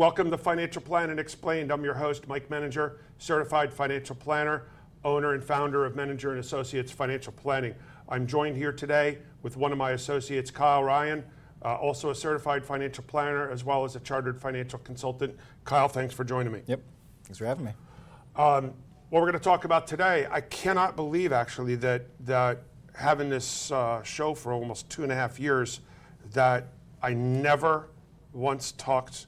Welcome to Financial Planning Explained. I'm your host, Mike Menninger, certified financial planner, owner and founder of Menninger and Associates Financial Planning. I'm joined here today with one of my associates, Kyle Ryan, uh, also a certified financial planner as well as a chartered financial consultant. Kyle, thanks for joining me. Yep. Thanks for having me. Um, what we're going to talk about today, I cannot believe actually that that having this uh, show for almost two and a half years, that I never once talked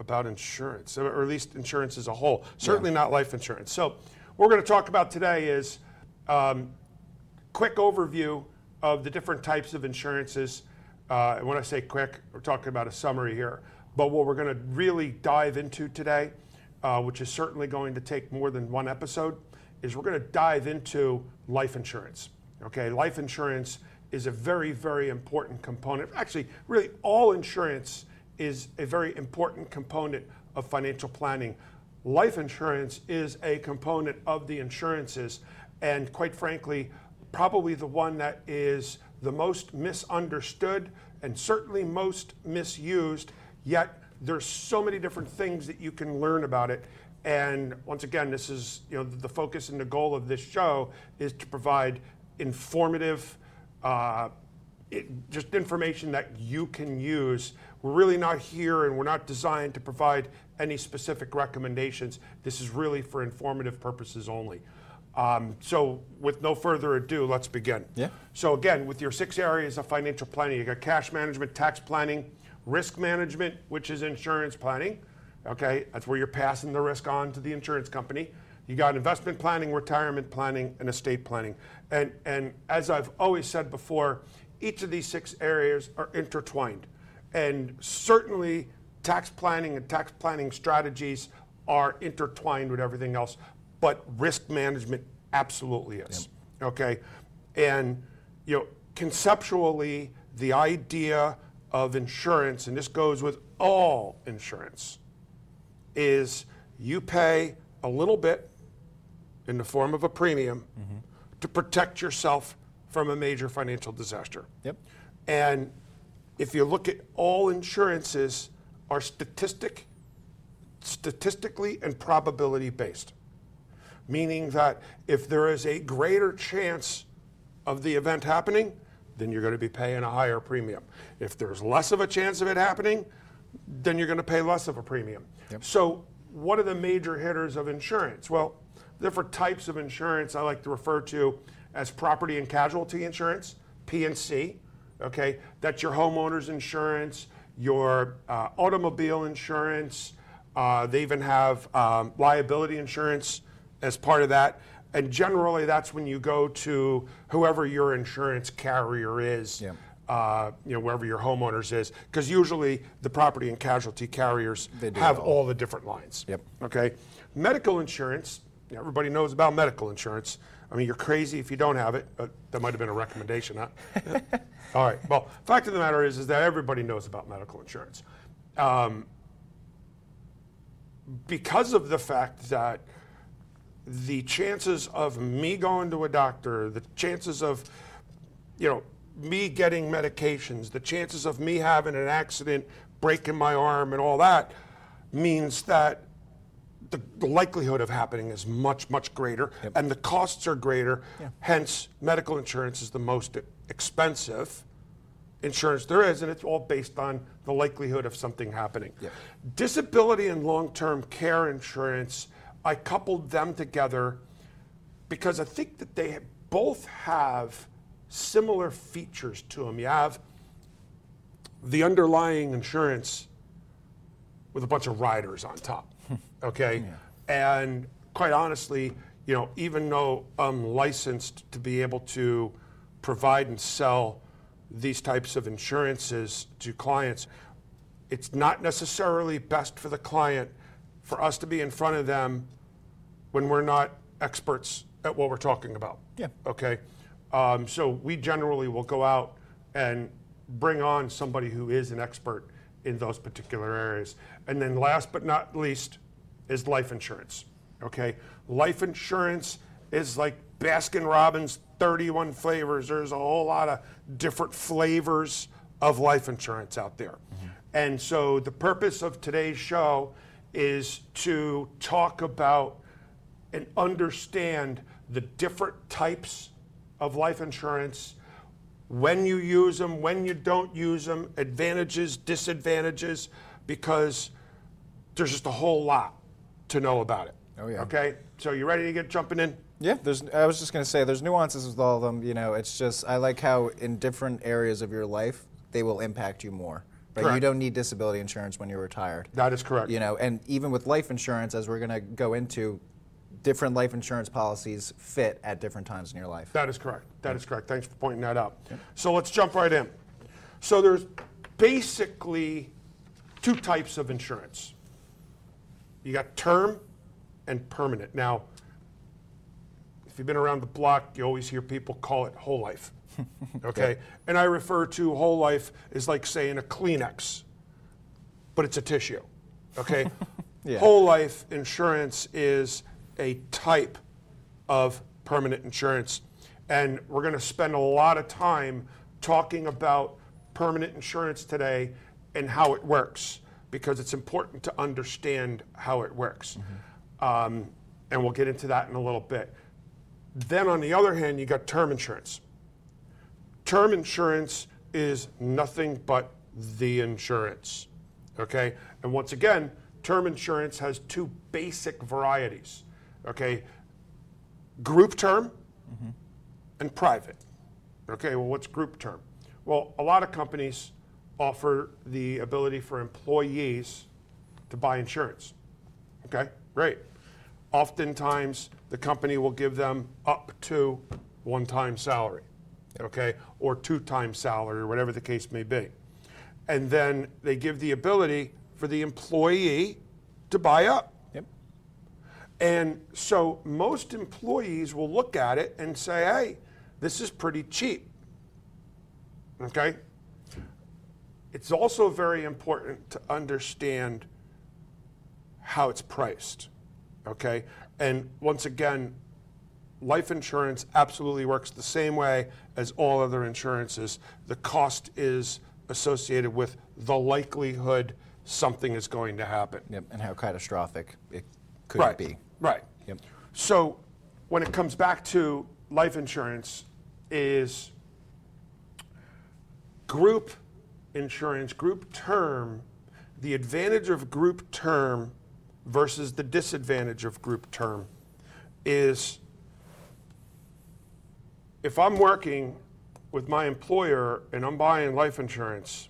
about insurance, or at least insurance as a whole. Certainly not life insurance. So, what we're going to talk about today is um, quick overview of the different types of insurances. Uh, and when I say quick, we're talking about a summary here. But what we're going to really dive into today, uh, which is certainly going to take more than one episode, is we're going to dive into life insurance. Okay, life insurance is a very, very important component. Actually, really, all insurance is a very important component of financial planning. Life insurance is a component of the insurances, and quite frankly, probably the one that is the most misunderstood and certainly most misused, yet there's so many different things that you can learn about it. And once again, this is you know the focus and the goal of this show is to provide informative, uh, it, just information that you can use we're really not here and we're not designed to provide any specific recommendations. This is really for informative purposes only. Um, so, with no further ado, let's begin. Yeah. So, again, with your six areas of financial planning, you got cash management, tax planning, risk management, which is insurance planning. Okay, that's where you're passing the risk on to the insurance company. You got investment planning, retirement planning, and estate planning. And, and as I've always said before, each of these six areas are intertwined. And certainly, tax planning and tax planning strategies are intertwined with everything else, but risk management absolutely is. Yep. Okay? And, you know, conceptually, the idea of insurance, and this goes with all insurance, is you pay a little bit in the form of a premium mm-hmm. to protect yourself from a major financial disaster. Yep. And if you look at all insurances are statistic, statistically and probability based, meaning that if there is a greater chance of the event happening, then you're going to be paying a higher premium. If there's less of a chance of it happening, then you're going to pay less of a premium. Yep. So, what are the major hitters of insurance? Well, different types of insurance I like to refer to as property and casualty insurance, P&C. Okay, that's your homeowner's insurance, your uh, automobile insurance. Uh, they even have um, liability insurance as part of that. And generally, that's when you go to whoever your insurance carrier is. Yeah. Uh, you know, wherever your homeowners is, because usually the property and casualty carriers have all. all the different lines. Yep. Okay. Medical insurance, everybody knows about medical insurance. I mean, you're crazy if you don't have it. that might have been a recommendation, huh? All right. Well, fact of the matter is, is that everybody knows about medical insurance. Um, because of the fact that the chances of me going to a doctor, the chances of, you know, me getting medications, the chances of me having an accident, breaking my arm, and all that means that the, the, likelihood of happening is much, much greater, yep. and the costs are greater. Yeah. Hence, medical insurance is the most expensive insurance there is, and it's all based on the likelihood of something happening. Yep. Disability and long term care insurance, I coupled them together because I think that they both have similar features to them. You have the underlying insurance with a bunch of riders on top okay? Yeah. And quite honestly, you know, even though I'm licensed to be able to provide and sell these types of insurances to clients, it's not necessarily best for the client for us to be in front of them when we're not experts at what we're talking about. Yeah. Okay. Um, so we generally will go out and bring on somebody who is an expert in those particular areas. And then last but not least, is life insurance. Okay, life insurance is like Baskin Robbins, 31 flavors. There's a whole lot of different flavors of life insurance out there. And so the purpose of today's show is to talk about and understand the different types of life insurance, when you use them, when you don't use them, advantages, disadvantages, because there's just a whole lot to know about it. Oh, yeah. Okay, so you ready to get jumping in? Yeah, there's. I was just gonna say, there's nuances with all of them. You know, it's just I like how in different areas of your life they will impact you more. Right? You don't need disability insurance when you're retired. That is correct. You know, and even with life insurance, as we're gonna go into, different life insurance policies fit at different times in your life. That is correct. That is correct. Thanks for pointing that out. So let's jump right in. So there's basically two types of insurance. You got term and permanent. Now, if you've been around the block, you always hear people call it whole life. Okay? And I refer to whole life as like saying a Kleenex, but it's a tissue. Okay? Yeah. Whole life insurance is a type of permanent insurance. And we're going to spend a lot of time talking about permanent insurance today and how it works because it's important to understand how it works. Um, and we'll get into that in a little bit. Then, on the other hand, you got term insurance. Term insurance is nothing but the insurance. Okay? And once again, term insurance has two basic varieties. Okay? Group term mm-hmm. and private. Okay, well, what's group term? Well, a lot of companies offer the ability for employees to buy insurance. Okay, great. Oftentimes, the company will give them up to one time salary, okay, or two times salary, or whatever the case may be. And then they give the ability for the employee to buy up. Yep. And so most employees will look at it and say, hey, this is pretty cheap. Okay? It's also very important to understand how it's priced. Okay? And once again, life insurance absolutely works the same way as all other insurances. The cost is associated with the likelihood something is going to happen. Yep. And how catastrophic it could right. be. Right. Yep. So when it comes back to life insurance is group insurance, group term, the advantage of group term versus the disadvantage of group term is if I'm working with my employer and I'm buying life insurance,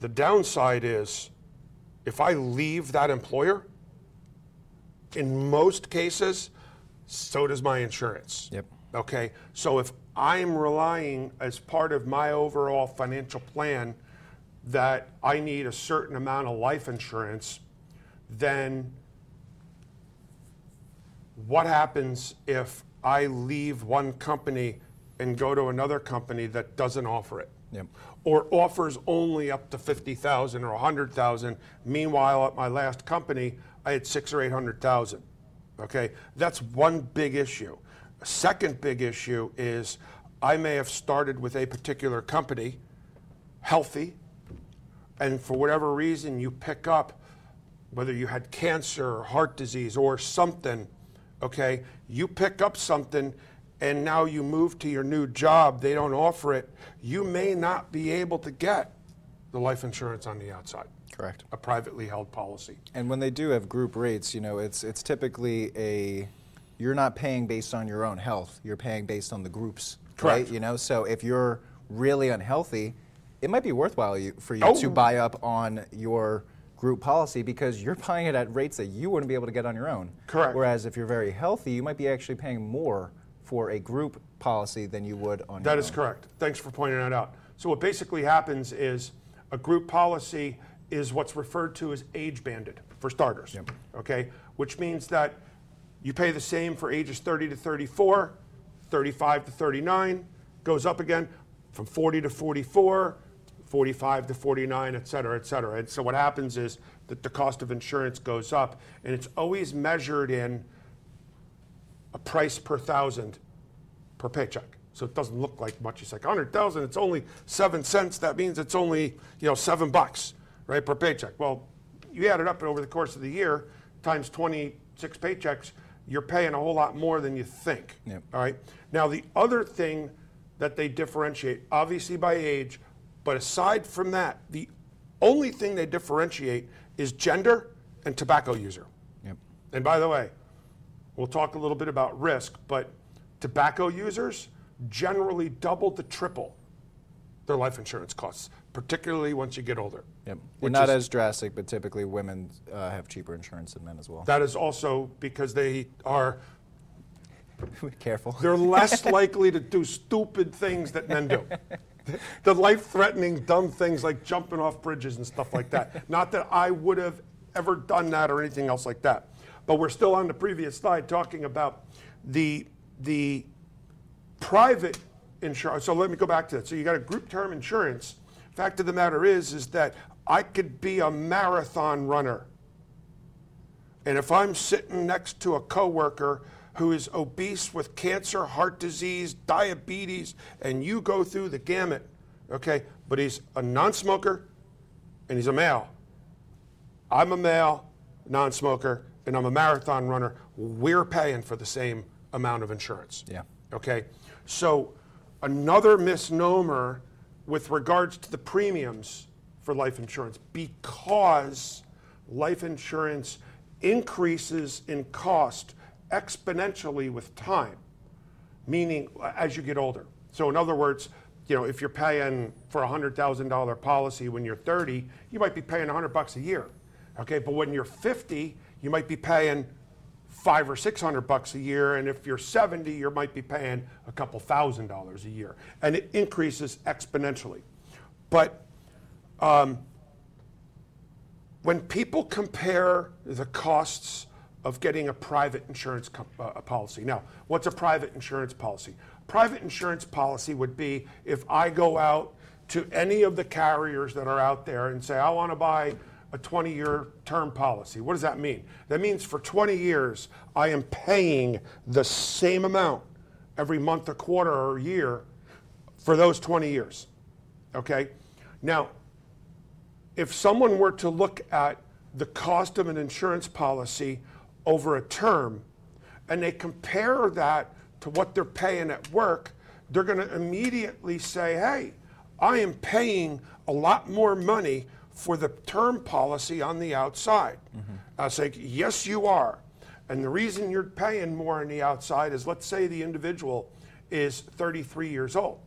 the downside is if I leave that employer, in most cases, so does my insurance. Yep. Okay, so if I'm relying as part of my overall financial plan that I need a certain amount of life insurance, then what happens if I leave one company and go to another company that doesn't offer it? Yep. Or offers only up to 50,000 or 100,000. Meanwhile, at my last company, I had six or 800,000. Okay, that's one big issue. A second big issue is I may have started with a particular company, healthy, and for whatever reason you pick up, whether you had cancer or heart disease or something, okay, you pick up something and now you move to your new job, they don't offer it, you may not be able to get the life insurance on the outside, Correct. a privately held policy. And when they do have group rates, you know, it's it's typically a you're not paying based on your own health. You're paying based on the groups, Correct. right? You know, so if you're really unhealthy, it might be worthwhile you, for you Oh. to buy up on your group policy because you're buying it at rates that you wouldn't be able to get on your own. Correct. Whereas if you're very healthy, you might be actually paying more for a group policy than you would on That is own. correct. Thanks for pointing that out. So what basically happens is a group policy is what's referred to as age banded for starters. Yep. Okay, which means that you pay the same for ages 30 to 34, 35 to 39, goes up again from 40 to 44, 45 to 49, et cetera, et cetera. And so what happens is that the cost of insurance goes up, and it's always measured in a price per thousand per paycheck. So it doesn't look like much. It's like 100,000, it's only seven cents. That means it's only, you know, seven bucks, right, per paycheck. Well, you add it up over the course of the year, times 26 paychecks, you're paying a whole lot more than you think. Yep. All right. Now, the other thing that they differentiate, obviously by age, but aside from that, the only thing they differentiate is gender and tobacco user. Yep. And by the way, we'll talk a little bit about risk, but tobacco users generally double to triple their life insurance costs, particularly once you get older. Yep. Which not is- as drastic, but typically women uh, have cheaper insurance than men as well. That is also because they are Careful. they're less likely to do stupid things that men do. The life-threatening, dumb things like jumping off bridges and stuff like that. Not that I would have ever done that or anything else like that. But we're still on the previous slide talking about the the private insurance. So let me go back to that. So you got a group term insurance. Fact of the matter is, is that I could be a marathon runner. And if I'm sitting next to a coworker who is obese with cancer, heart disease, diabetes, and you go through the gamut, okay, but he's a non smoker and he's a male. I'm a male, non smoker, and I'm a marathon runner. We're paying for the same amount of insurance. Yeah. Okay. So, another misnomer with regards to the premiums for life insurance because life insurance increases in cost exponentially with time, meaning as you get older. So, in other words, you know, if you're paying for a hundred thousand dollar policy when you're 30, you might be paying hundred bucks a year. Okay, but when you're 50, you might be paying five or six hundred bucks a year, and if you're 70, you might be paying a couple thousand dollars a year, and it increases exponentially. But um, when people compare the costs of getting a private insurance com- uh, policy, now, what's a private insurance policy? Private insurance policy would be if I go out to any of the carriers that are out there and say, I want to buy a 20 year term policy. What does that mean? That means for 20 years, I am paying the same amount every month, a quarter, or a year for those 20 years. Okay? Now, if someone were to look at the cost of an insurance policy over a term and they compare that to what they're paying at work, they're going to immediately say, hey, I am paying a lot more money for the term policy on the outside. Mm-hmm. I say, yes, you are. And the reason you're paying more on the outside is let's say the individual is 33 years old.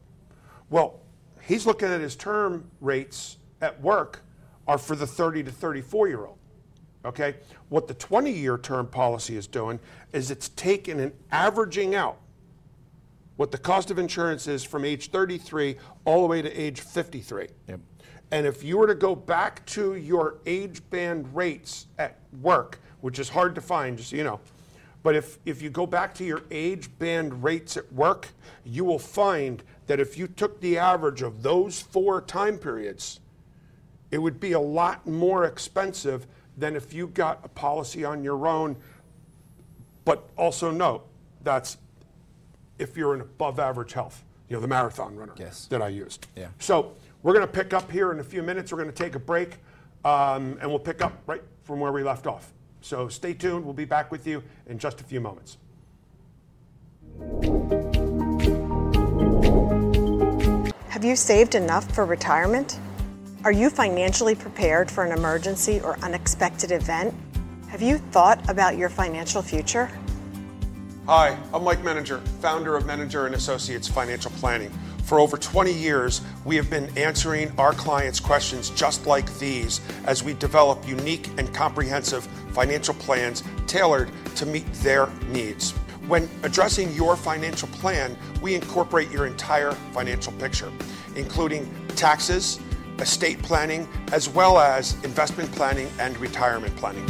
Well, he's looking at his term rates at work are for the 30 to 34 year old. Okay? What the 20 year term policy is doing is it's taking and averaging out what the cost of insurance is from age 33 all the way to age 53. Yep. And if you were to go back to your age band rates at work, which is hard to find, just so you know, but if, if you go back to your age band rates at work, you will find that if you took the average of those four time periods, it would be a lot more expensive than if you got a policy on your own. But also note that's if you're in above average health, you know, the marathon runner Yes. that I used. Yeah. So we're going to pick up here in a few minutes. We're going to take a break um, and we'll pick up right from where we left off. So stay tuned. We'll be back with you in just a few moments. Have you saved enough for retirement? Are you financially prepared for an emergency or unexpected event? Have you thought about your financial future? Hi, I'm Mike Menninger, founder of Menninger and Associates Financial Planning. For over 20 years, we have been answering our clients' questions just like these as we develop unique and comprehensive financial plans tailored to meet their needs. When addressing your financial plan, we incorporate your entire financial picture, including taxes, estate planning, as well as investment planning and retirement planning.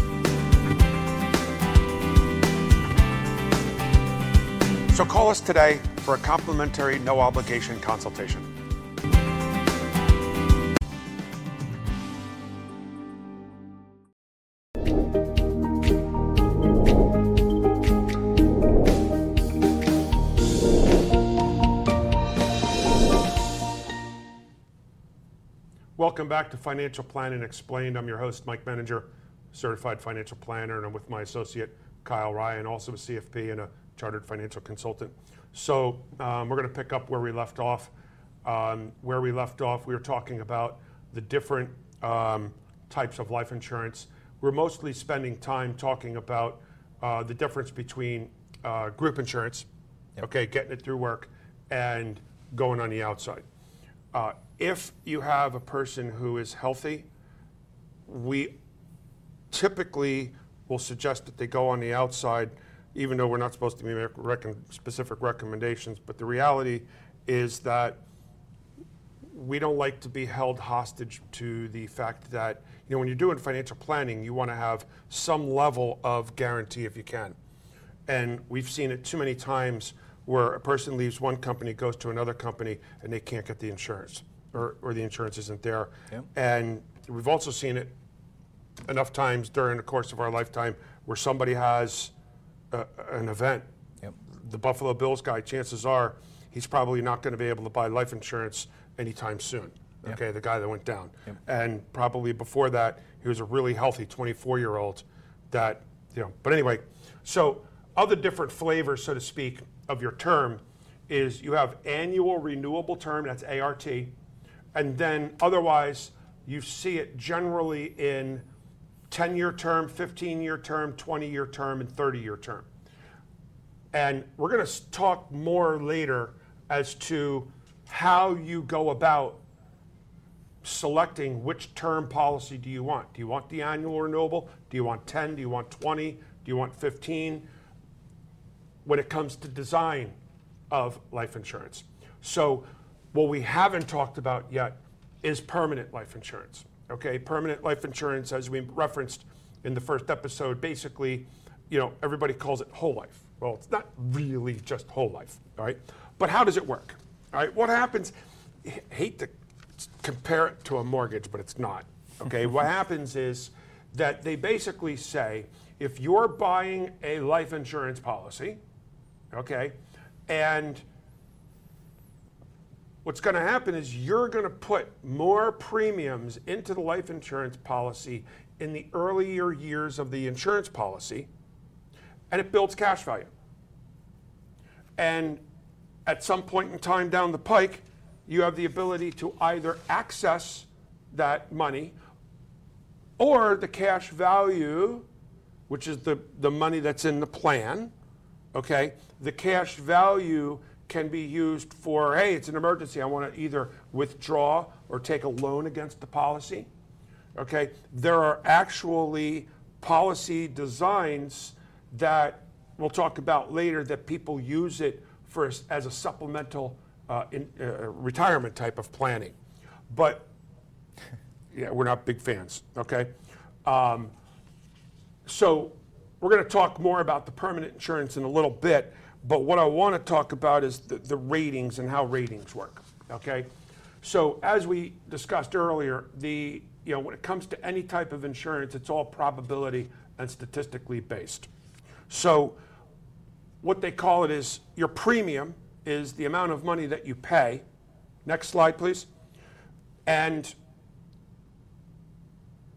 So call us today for a complimentary, no obligation consultation. Welcome back to Financial Planning Explained. I'm your host, Mike Menninger, certified financial planner, and I'm with my associate, Kyle Ryan, also a CFP and a chartered financial consultant. So um, we're going to pick up where we left off. Um, where we left off, we were talking about the different um, types of life insurance. We're mostly spending time talking about uh, the difference between uh, group insurance, okay, getting it through work, and going on the outside. Uh, if you have a person who is healthy, we typically will suggest that they go on the outside, even though we're not supposed to be making recon- specific recommendations. But the reality is that we don't like to be held hostage to the fact that you know when you're doing financial planning, you want to have some level of guarantee if you can. And we've seen it too many times where a person leaves one company, goes to another company, and they can't get the insurance, or, or the insurance isn't there. Yep. And we've also seen it enough times during the course of our lifetime where somebody has a, an event. Yep. The Buffalo Bills guy, chances are, he's probably not going to be able to buy life insurance anytime soon. Yep. Okay, the guy that went down. Yep. And probably before that, he was a really healthy 24 year old that, you know, but anyway, so other different flavors, so to speak, of your term is you have annual renewable term, that's ART, and then otherwise you see it generally in 10 year term, 15 year term, 20 year term, and 30 year term. And we're going to talk more later as to how you go about selecting which term policy do you want. Do you want the annual renewable? Do you want 10? Do you want 20? Do you want 15? When it comes to design of life insurance. So, what we haven't talked about yet is permanent life insurance. Okay, permanent life insurance, as we referenced in the first episode, basically, you know, everybody calls it whole life. Well, it's not really just whole life, all right? But how does it work? All right, what happens? I hate to compare it to a mortgage, but it's not. Okay, what happens is that they basically say if you're buying a life insurance policy, okay, and what's going to happen is you're going to put more premiums into the life insurance policy in the earlier years of the insurance policy, and it builds cash value. And at some point in time down the pike, you have the ability to either access that money or the cash value, which is the, the money that's in the plan, okay? The cash value can be used for, hey, it's an emergency. I want to either withdraw or take a loan against the policy. Okay? There are actually policy designs that we'll talk about later that people use it for as a supplemental uh, in, uh, retirement type of planning. But yeah, we're not big fans. Okay? Um, so we're going to talk more about the permanent insurance in a little bit. But what I want to talk about is the, the ratings and how ratings work. Okay, so as we discussed earlier, the you know when it comes to any type of insurance, it's all probability and statistically based. So what they call it is your premium is the amount of money that you pay. Next slide, please. And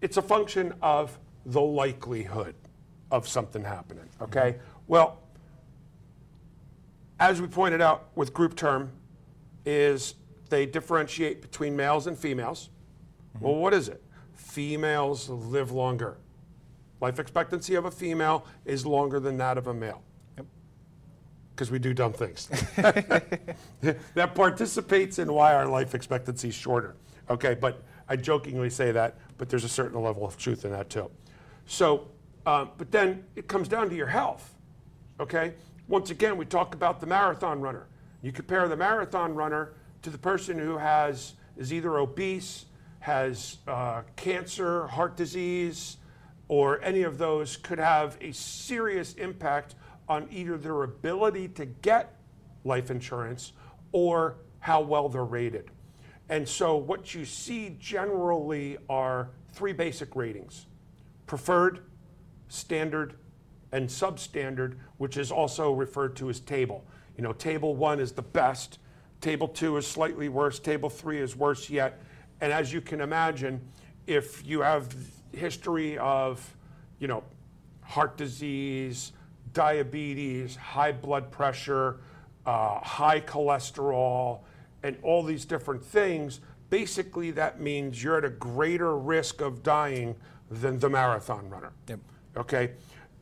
it's a function of the likelihood of something happening. Okay. Well, as we pointed out with group term, is they differentiate between males and females. Well, what is it? Females live longer. Life expectancy of a female is longer than that of a male. Because we do dumb things. that participates in why our life expectancy is shorter. Okay, but I jokingly say that, but there's a certain level of truth in that too. So, um, but then it comes down to your health. Okay, once again, we talk about the marathon runner. You compare the marathon runner to the person who has is either obese, has uh, cancer, heart disease, or any of those could have a serious impact on either their ability to get life insurance or how well they're rated. And so what you see generally are three basic ratings preferred, standard, and substandard, which is also referred to as table. You know, table one is the best, table two is slightly worse, table three is worse yet. And as you can imagine, if you have history of, you know, heart disease, diabetes, high blood pressure, uh, high cholesterol, and all these different things, basically that means you're at a greater risk of dying than the marathon runner. Yep. Okay?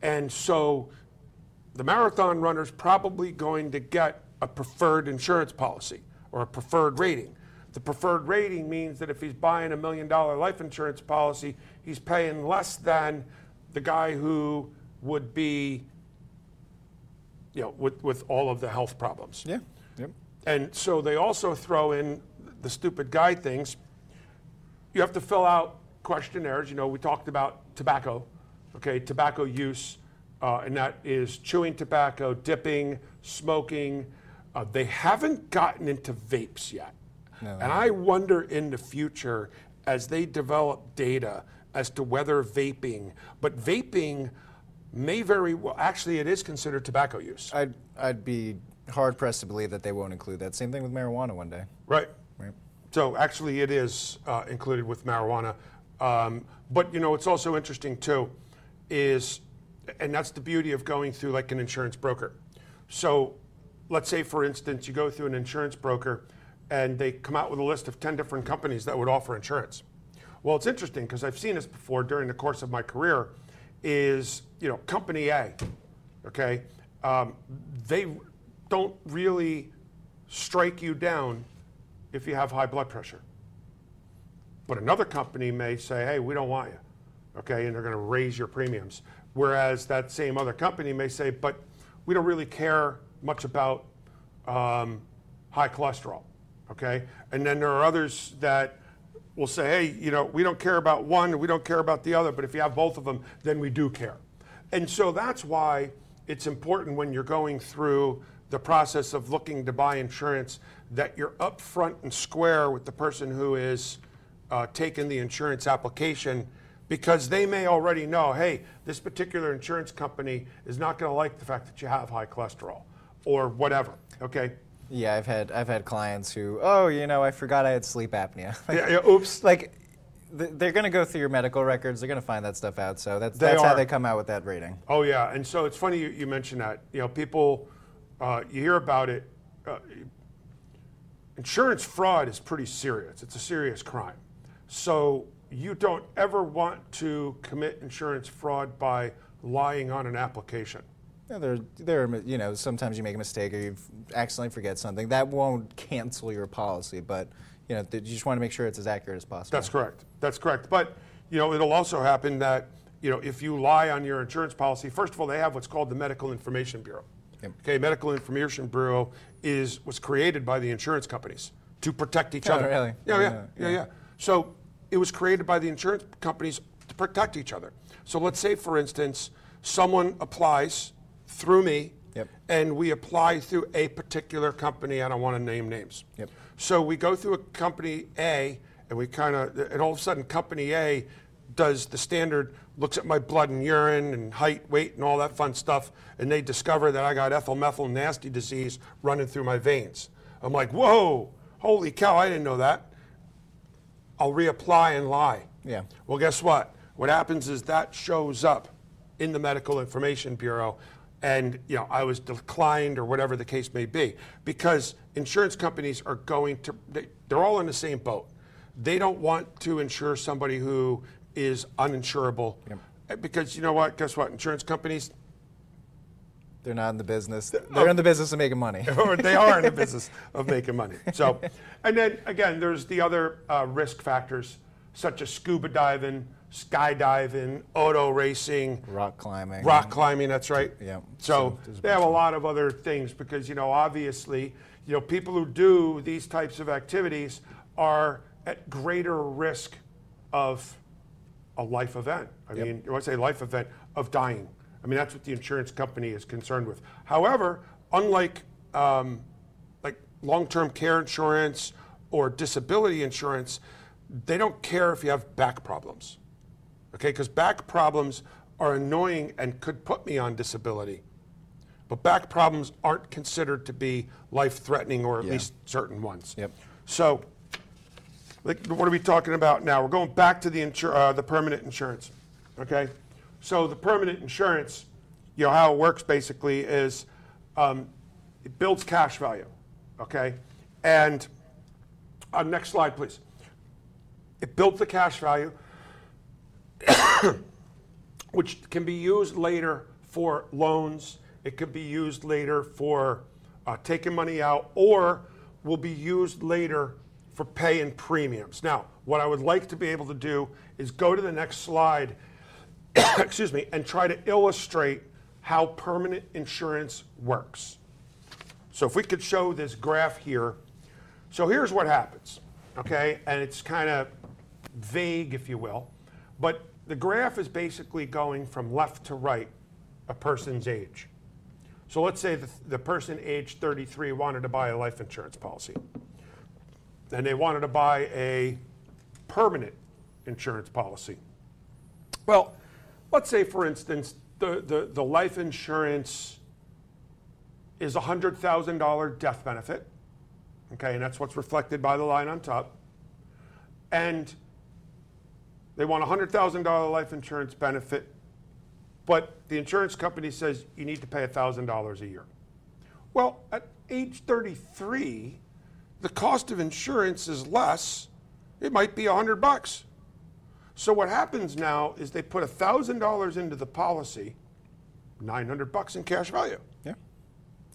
And so the marathon runner's probably going to get a preferred insurance policy or a preferred rating. The preferred rating means that if he's buying a million dollar life insurance policy, he's paying less than the guy who would be, you know, with, with all of the health problems. Yeah. Yep. And so they also throw in the stupid guy things. You have to fill out questionnaires. You know, we talked about tobacco, okay, tobacco use, uh, and that is chewing tobacco, dipping, smoking. Uh, they haven't gotten into vapes yet. No, and I wonder in the future as they develop data as to whether vaping, but vaping may very well, actually, it is considered tobacco use. I'd I'd be hard pressed to believe that they won't include that. Same thing with marijuana one day. Right. Right. So actually, it is uh, included with marijuana. Um, but you know, it's also interesting too, is, and that's the beauty of going through like an insurance broker. So, let's say for instance, you go through an insurance broker, and they come out with a list of ten different companies that would offer insurance. Well, it's interesting because I've seen this before during the course of my career. Is you know, company A, okay, um, they don't really strike you down if you have high blood pressure. But another company may say, hey, we don't want you, okay, and they're going to raise your premiums. Whereas that same other company may say, but we don't really care much about um, high cholesterol, okay? And then there are others that will say, hey, you know, we don't care about one, we don't care about the other, but if you have both of them, then we do care. And so that's why it's important when you're going through the process of looking to buy insurance that you're upfront and square with the person who is uh, taking the insurance application because they may already know, hey, this particular insurance company is not going to like the fact that you have high cholesterol or whatever. Okay. Yeah, I've had I've had clients who, oh, you know, I forgot I had sleep apnea. Like, Yeah, yeah, oops. like th- they're going to go through your medical records. They're going to find that stuff out. So that's They that's how they come out with that rating. Oh yeah, and so it's funny you, you mentioned that. You know, people, uh, you hear about it. Uh, insurance fraud is pretty serious. It's a serious crime. So you don't ever want to commit insurance fraud by lying on an application. Yeah, there, there, are, you know, sometimes you make a mistake or you accidentally forget something. That won't cancel your policy, but you know, you just want to make sure it's as accurate as possible. That's correct. That's correct. But you know, it'll also happen that you know if you lie on your insurance policy. First of all, they have what's called the Medical Information Bureau. Yep. Okay, Medical Information Bureau is was created by the insurance companies to protect each Oh, other. really? Yeah, yeah, Yeah, yeah, yeah. yeah. So it was created by the insurance companies to protect each other. So let's say, for instance, someone applies through me, Yep. and we apply through a particular company. I don't want to name names. Yep. So we go through a company A, and we kind of, and all of a sudden, company A does the standard, looks at my blood and urine and height, weight, and all that fun stuff, and they discover that I got ethyl methyl nasty disease running through my veins. I'm like, whoa, holy cow, I didn't know that. I'll reapply and lie. Yeah. Well, guess what? What happens is that shows up in the Medical Information Bureau, and you know I was declined or whatever the case may be, because insurance companies are going to they, they're all in the same boat. They don't want to insure somebody who is uninsurable, because you know what? Guess what? Insurance companies They're not in the business. They're in the business of making money. or they are in the business of making money. So, and then again, there's the other uh, risk factors such as scuba diving, skydiving, auto racing, Rock climbing. rock climbing. That's right. Yeah. So So they have a lot of other things because you know obviously you know people who do these types of activities are at greater risk of a life event. I Yep. mean, when I say life event, of dying. I mean, that's what the insurance company is concerned with. However, unlike um, like long-term care insurance or disability insurance, they don't care if you have back problems. Okay, because back problems are annoying and could put me on disability. But back problems aren't considered to be life-threatening, or at Yeah. least certain ones. Yep. So like, what are we talking about now? We're going back to the insur- uh, the permanent insurance. Okay, so the permanent insurance, you know how it works basically is um, it builds cash value. Okay, and uh, next slide, please. It built the cash value, which can be used later for loans. It could be used later for uh, taking money out, or will be used later for paying premiums. Now, what I would like to be able to do is go to the next slide, excuse me, and try to illustrate how permanent insurance works. So if we could show this graph here. So here's what happens, okay? And it's kind of vague, if you will. But the graph is basically going from left to right, a person's age. So let's say the, the person age 33 wanted to buy a life insurance policy. And they wanted to buy a permanent insurance policy. Well, let's say, for instance, the, the, the life insurance is a $100,000 death benefit. Okay, and that's what's reflected by the line on top. And they want a $100,000 life insurance benefit, but the insurance company says you need to pay $1,000 a year. Well, at age 33, the cost of insurance is less. It might be 100 bucks. So what happens now is they put $1,000 into the policy, 900 bucks in cash value. Yeah.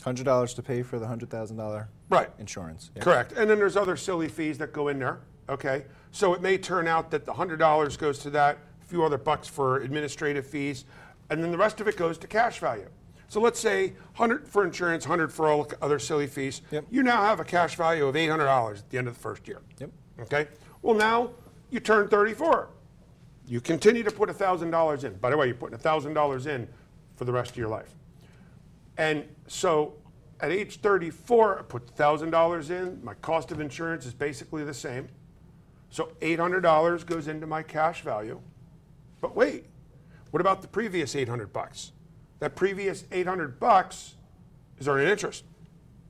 Hundred dollars to pay for the hundred thousand dollar Right. insurance. Yeah. Correct. And then there's other silly fees that go in there. Okay. So it may turn out that the hundred dollars goes to that, a few other bucks for administrative fees, and then the rest of it goes to cash value. So let's say hundred for insurance, hundred for all other silly fees. Yep. You now have a cash value of eight hundred dollars at the end of the first year. Yep. Okay. Well, now you turn thirty-four. You continue to put thousand dollars in. By the way, you're putting thousand dollars in for the rest of your life. And so at age 34, I put $1,000 in. My cost of insurance is basically the same. So $800 goes into my cash value. But wait, what about the previous 800 bucks? That previous 800 bucks is earning interest.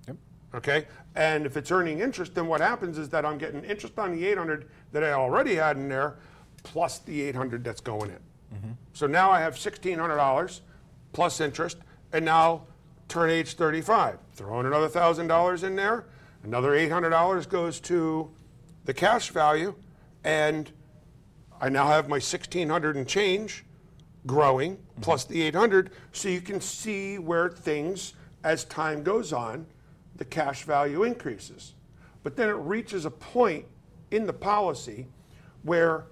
Yep. Okay? And if it's earning interest, then what happens is that I'm getting interest on the 800 that I already had in there, plus the 800 that's going in. Mm-hmm. So now I have $1,600 plus interest, and now turn age 35. Throw in another $1,000 in there, another $800 goes to the cash value, and I now have my 1600 and change growing mm-hmm. plus the 800 so you can see where things as time goes on the cash value increases but then it reaches a point in the policy where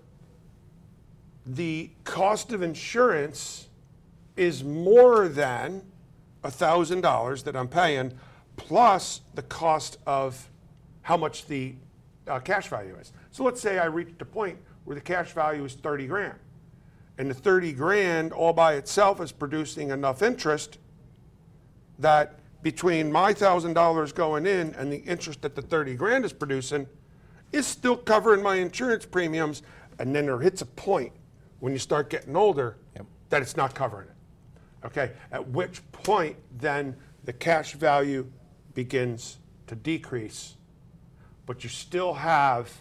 the cost of insurance is more than $1,000 that I'm paying plus the cost of how much the uh, cash value is. So let's say I reached a point where the cash value is 30 grand. And the 30 grand all by itself is producing enough interest that between my $1,000 going in and the interest that the 30 grand is producing is still covering my insurance premiums. And then there hits a point when you start getting older Yep. that it's not covering it. Okay, at which point then the cash value begins to decrease, but you still have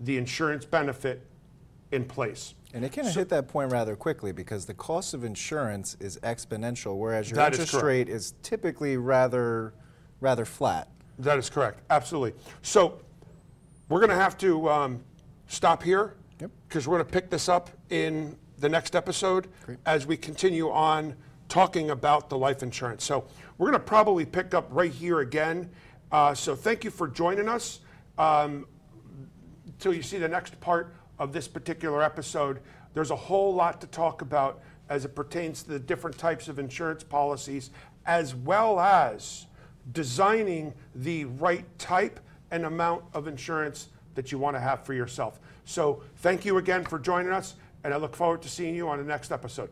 the insurance benefit in place. And it can hit that point rather quickly because the cost of insurance is exponential, whereas your interest correct. rate is typically rather rather flat. That is correct, absolutely. So we're going to have to um, stop here. Because we're going to pick this up in the next episode Great. as we continue on talking about the life insurance. So we're going to probably pick up right here again. Uh, so thank you for joining us. Um, until you see the next part of this particular episode, there's a whole lot to talk about as it pertains to the different types of insurance policies, as well as designing the right type and amount of insurance that you want to have for yourself. So, thank you again for joining us, and I look forward to seeing you on the next episode.